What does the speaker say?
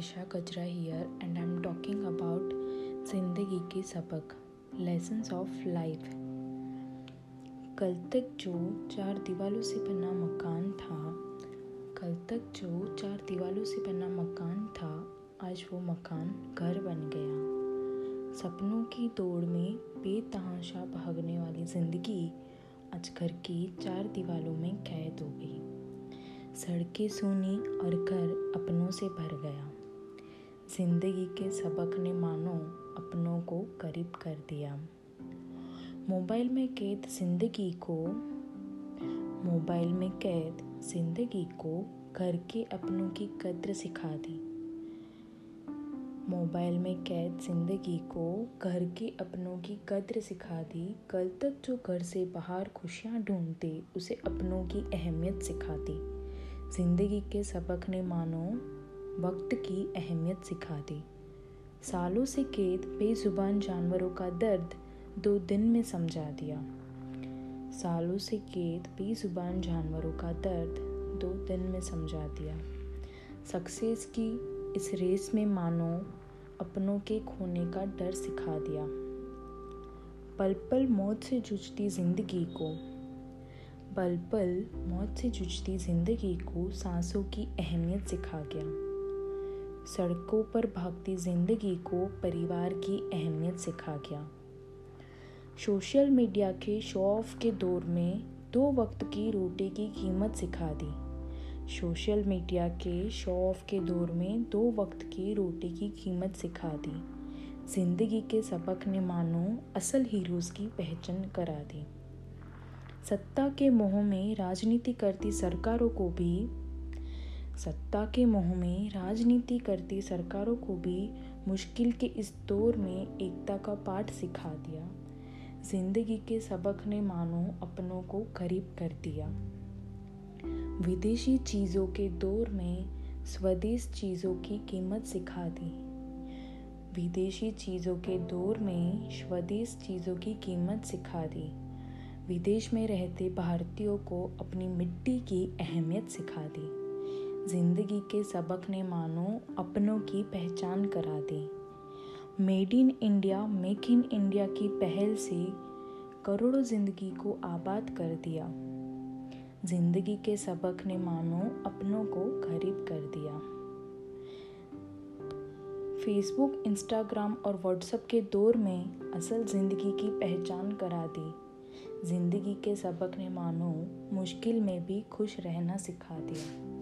Kajra here and I'm talking about ज़िंदगी के सबक लेसन्स ऑफ़ लाइफ कल तक जो चार दीवारों से बना मकान था, कल तक जो चार दीवारों से बना मकान था, आज वो मकान घर बन गया। सपनों की दौड़ में बेतहाशा भागने वाली ज़िंदगी आज घर की चार दीवारों में कैद हो गई। सड़कें सुनी और घर अपनों से भर गया। ज़िंदगी के सबक ने मानो अपनों को करीब कर दिया। मोबाइल में कैद ज़िंदगी को, मोबाइल में कैद ज़िंदगी को घर के अपनों की कद्र सिखा दी। मोबाइल में कैद ज़िंदगी को घर के अपनों की कद्र सिखा दी। कल तक जो घर से बाहर खुशियाँ ढूंढते, उसे अपनों की अहमियत सिखाती ज़िंदगी के सबक ने मानो वक्त की अहमियत सिखा दी। सालों से कैद बेजुबान जानवरों का दर्द दो दिन में समझा दिया। सालों से कैद बेजुबान जानवरों का दर्द दो दिन में समझा दिया। सक्सेस की इस रेस में मानो, अपनों के खोने का डर सिखा दिया। पल पल मौत से जूझती ज़िंदगी को। पल पल मौत से जूझती ज़िंदगी को सांसों की अहमियत सिखा गया। सड़कों पर भागती ज़िंदगी को परिवार की अहमियत सिखा गया। सोशल मीडिया के शो ऑफ़ के दौर में दो वक्त की रोटी की कीमत सिखा दी। सोशल मीडिया के शो ऑफ़ के दौर में दो वक्त की रोटी की कीमत सिखा दी। ज़िंदगी के सबक ने मानो असल हीरोज़ की पहचान करा दी। सत्ता के मोह में राजनीति करती सरकारों को भी सत्ता के मोह में राजनीति करती सरकारों को भी मुश्किल के इस दौर में एकता का पाठ सिखा दिया। ज़िंदगी के सबक ने मानो अपनों को करीब कर दिया। विदेशी चीज़ों के दौर में स्वदेश चीज़ों की कीमत सिखा दी। विदेशी चीज़ों के दौर में स्वदेश चीज़ों की कीमत सिखा दी। विदेश में रहते भारतीयों को अपनी मिट्टी की अहमियत सिखा दी। ज़िंदगी के सबक ने मानो अपनों की पहचान करा दी। Made in India, make in India की पहल से करोड़ों ज़िंदगी को आबाद कर दिया। ज़िंदगी के सबक ने मानो अपनों को करीब कर दिया। फेसबुक, इंस्टाग्राम और व्हाट्सएप के दौर में असल ज़िंदगी की पहचान करा दी। ज़िंदगी के सबक ने मानो मुश्किल में भी खुश रहना सिखा दिया।